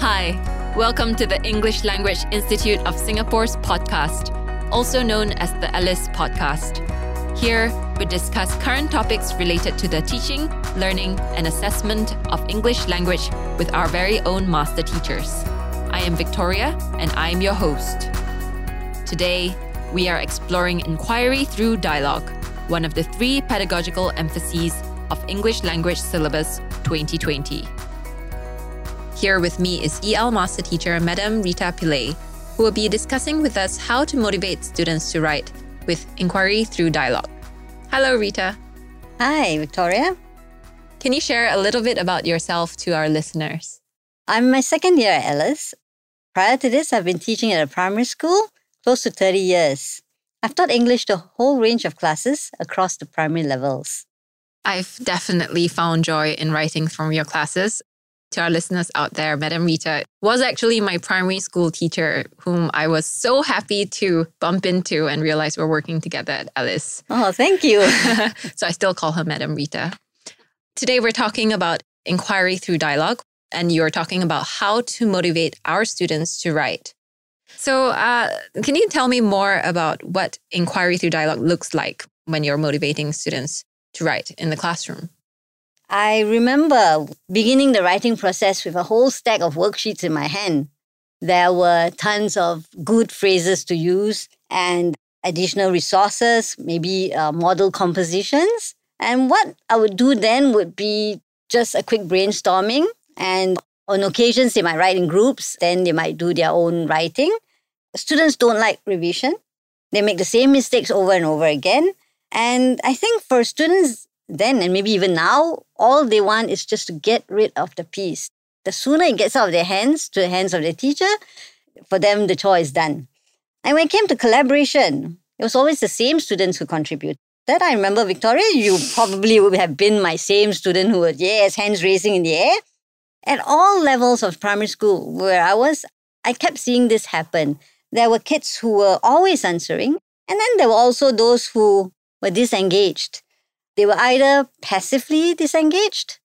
Hi, welcome to the English Language Institute of Singapore's podcast, also known as the ELIS podcast. Here, we discuss current topics related to the teaching, learning, and assessment of English language with our very own master teachers. I am Victoria, and I am your host. Today, we are exploring inquiry through dialogue, one of the three pedagogical emphases of English Language Syllabus 2020. Here with me is EL Master Teacher Madam Rita Pillay, who will be discussing with us how to motivate students to write with inquiry through dialogue. Hello, Rita. Hi, Victoria. Can you share a little bit about yourself to our listeners? I'm my second year at ELIS. Prior to this, I've been teaching at a primary school close to 30 years. I've taught English to a whole range of classes across the primary levels. I've definitely found joy in writing from your classes. To our listeners out there, Madam Rita was actually my primary school teacher, whom I was so happy to bump into and realize we're working together at ELIS. Oh, thank you. so I still call her Madam Rita. Today, we're talking about inquiry through dialogue, and you're talking about how to motivate our students to write. So, uh, can you tell me more about what inquiry through dialogue looks like when you're motivating students to write in the classroom? I remember beginning the writing process with a whole stack of worksheets in my hand. There were tons of good phrases to use and additional resources, maybe uh, model compositions. And what I would do then would be just a quick brainstorming. And on occasions, they might write in groups, then they might do their own writing. Students don't like revision, they make the same mistakes over and over again. And I think for students then and maybe even now, all they want is just to get rid of the piece. The sooner it gets out of their hands to the hands of their teacher, for them the chore is done. And when it came to collaboration, it was always the same students who contribute. That I remember, Victoria, you probably would have been my same student who would, yes, hands raising in the air. At all levels of primary school where I was, I kept seeing this happen. There were kids who were always answering, and then there were also those who were disengaged. They were either passively disengaged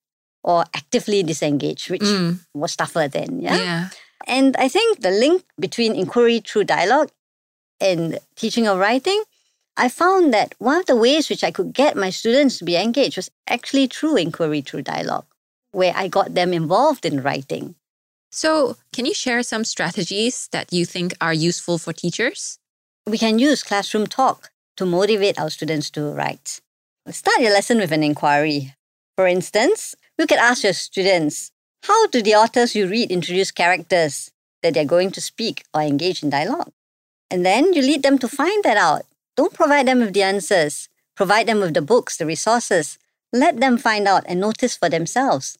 or actively disengaged, which mm. was tougher then. Yeah? yeah. And I think the link between inquiry through dialogue and teaching of writing, I found that one of the ways which I could get my students to be engaged was actually through inquiry through dialogue, where I got them involved in writing. So, can you share some strategies that you think are useful for teachers? We can use classroom talk to motivate our students to write. Start your lesson with an inquiry. For instance, you could ask your students, how do the authors you read introduce characters that they're going to speak or engage in dialogue? And then you lead them to find that out. Don't provide them with the answers. Provide them with the books, the resources. Let them find out and notice for themselves.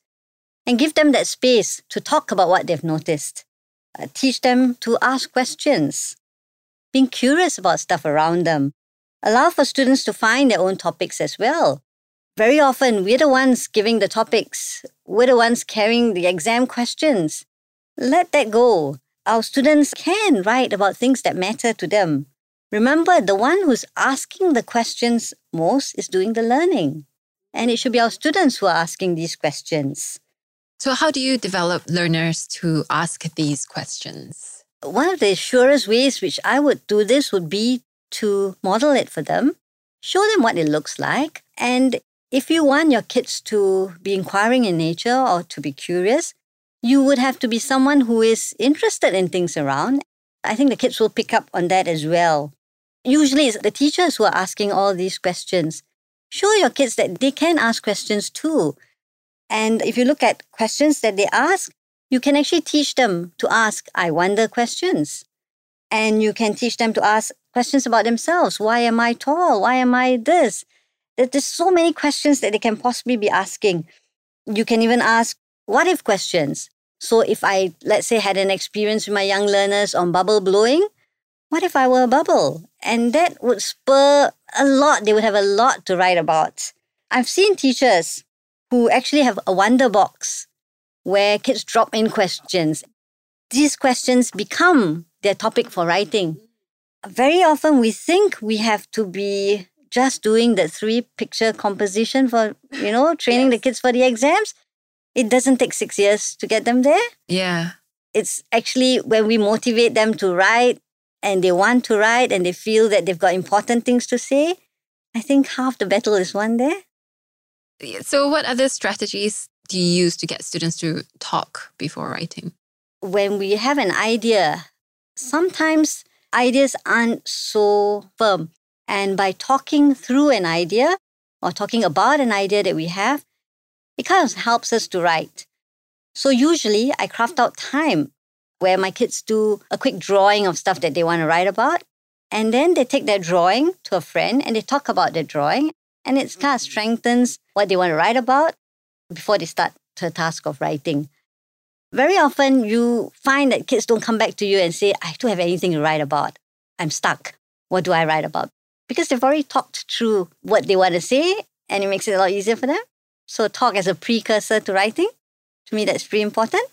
And give them that space to talk about what they've noticed. Uh, teach them to ask questions. Being curious about stuff around them allow for students to find their own topics as well. Very often, we're the ones giving the topics, we're the ones carrying the exam questions. Let that go. Our students can write about things that matter to them. Remember, the one who's asking the questions most is doing the learning. And it should be our students who are asking these questions. So, how do you develop learners to ask these questions? One of the surest ways which I would do this would be to model it for them, show them what it looks like. And if you want your kids to be inquiring in nature or to be curious, you would have to be someone who is interested in things around. I think the kids will pick up on that as well. Usually, it's the teachers who are asking all these questions. Show your kids that they can ask questions too. And if you look at questions that they ask, you can actually teach them to ask I wonder questions. And you can teach them to ask questions about themselves. Why am I tall? Why am I this? There's so many questions that they can possibly be asking. You can even ask what if questions. So if I, let's say, had an experience with my young learners on bubble blowing, what if I were a bubble? And that would spur a lot. They would have a lot to write about. I've seen teachers who actually have a wonder box where kids drop in questions. These questions become their topic for writing very often we think we have to be just doing the three picture composition for, you know, training yes. the kids for the exams. It doesn't take six years to get them there. Yeah. it's actually when we motivate them to write and they want to write and they feel that they've got important things to say, I think half the battle is won there. So, what other strategies do you use to get students to talk before writing? When we have an idea, sometimes ideas aren't so firm. And by talking through an idea or talking about an idea that we have, it kind of helps us to write. So usually I craft out time where my kids do a quick drawing of stuff that they want to write about. And then they take that drawing to a friend and they talk about the drawing. And it kind of strengthens what they want to write about before they start the task of writing. Very often you find that kids don't come back to you and say, I don't have anything to write about. I'm stuck. What do I write about? Because they've already talked through what they want to say and it makes it a lot easier for them. So talk as a precursor to writing. To me, that's pretty important.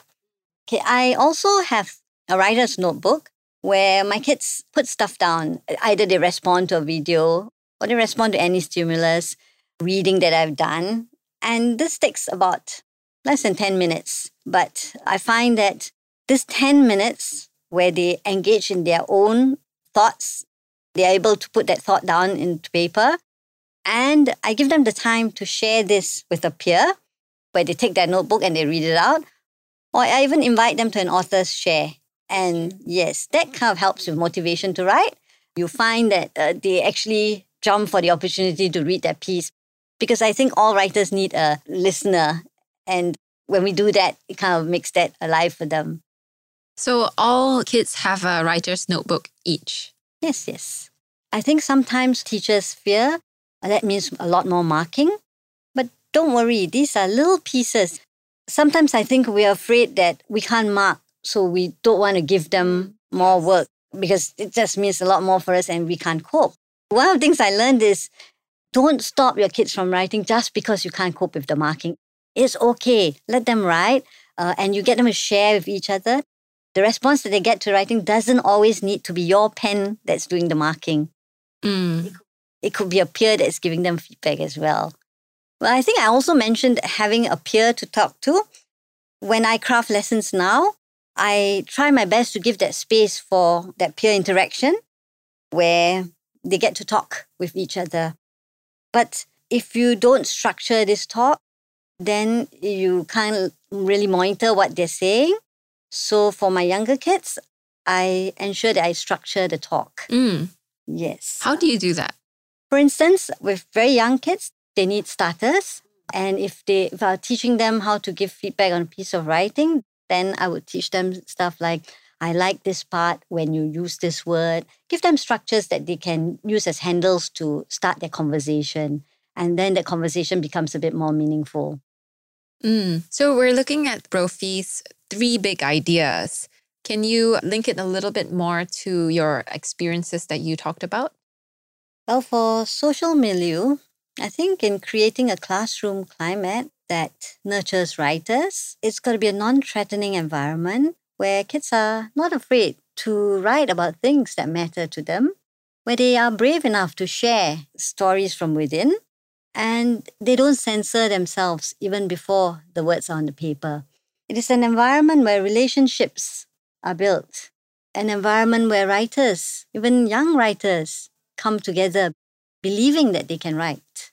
Okay, I also have a writer's notebook where my kids put stuff down. Either they respond to a video or they respond to any stimulus, reading that I've done. And this takes about less than 10 minutes. But I find that this 10 minutes where they engage in their own thoughts, they're able to put that thought down into paper. And I give them the time to share this with a peer where they take their notebook and they read it out. Or I even invite them to an author's share. And yes, that kind of helps with motivation to write. You find that uh, they actually jump for the opportunity to read that piece because I think all writers need a listener. And when we do that, it kind of makes that alive for them. So all kids have a writer's notebook each? Yes, yes. I think sometimes teachers fear uh, that means a lot more marking. But don't worry, these are little pieces. Sometimes I think we're afraid that we can't mark, so we don't want to give them mm. more work because it just means a lot more for us and we can't cope. One of the things I learned is don't stop your kids from writing just because you can't cope with the marking. It's okay. Let them write uh, and you get them to share with each other. The response that they get to writing doesn't always need to be your pen that's doing the marking. Mm. It could be a peer that's giving them feedback as well. Well, I think I also mentioned having a peer to talk to. When I craft lessons now, I try my best to give that space for that peer interaction where they get to talk with each other. But if you don't structure this talk, then you can't really monitor what they're saying. So for my younger kids, I ensure that I structure the talk. Mm. Yes. How do you do that? For instance, with very young kids, they need starters. And if they if I'm teaching them how to give feedback on a piece of writing, then I would teach them stuff like I like this part when you use this word. Give them structures that they can use as handles to start their conversation. And then the conversation becomes a bit more meaningful. Mm. So we're looking at Brophy's three big ideas. Can you link it a little bit more to your experiences that you talked about? Well, for social milieu, I think in creating a classroom climate that nurtures writers, it's got to be a non threatening environment where kids are not afraid to write about things that matter to them, where they are brave enough to share stories from within, and they don't censor themselves even before the words are on the paper. It is an environment where relationships are built, an environment where writers, even young writers, come together believing that they can write.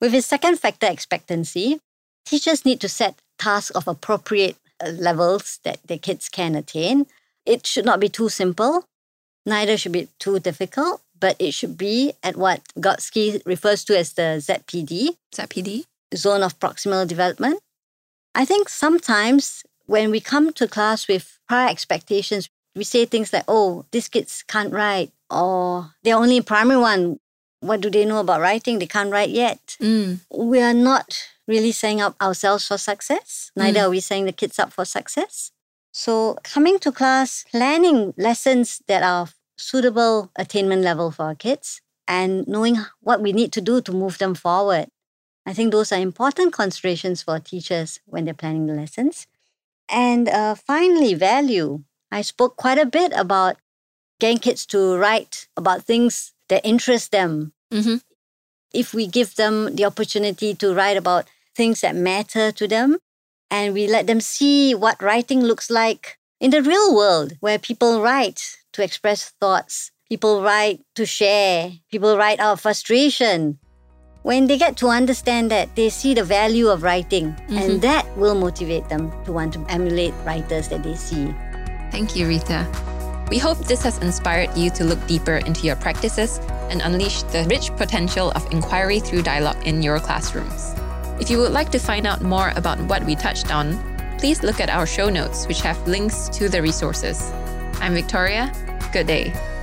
With its second factor expectancy, teachers need to set tasks of appropriate uh, levels that the kids can attain. It should not be too simple, neither should be too difficult, but it should be at what Vygotsky refers to as the ZPD. ZPD? Zone of Proximal Development. I think sometimes when we come to class with prior expectations, we say things like, oh, these kids can't write, or they're only in primary one. What do they know about writing? They can't write yet. Mm. We are not really setting up ourselves for success. Neither mm. are we setting the kids up for success. So, coming to class, planning lessons that are suitable attainment level for our kids, and knowing what we need to do to move them forward. I think those are important considerations for teachers when they're planning the lessons. And uh, finally, value. I spoke quite a bit about getting kids to write about things that interest them. Mm-hmm. If we give them the opportunity to write about things that matter to them and we let them see what writing looks like In the real world, where people write to express thoughts, people write to share, people write out frustration, when they get to understand that, they see the value of writing, mm-hmm. and that will motivate them to want to emulate writers that they see. Thank you, Rita. We hope this has inspired you to look deeper into your practices and unleash the rich potential of inquiry through dialogue in your classrooms. If you would like to find out more about what we touched on, please look at our show notes, which have links to the resources. I'm Victoria. Good day.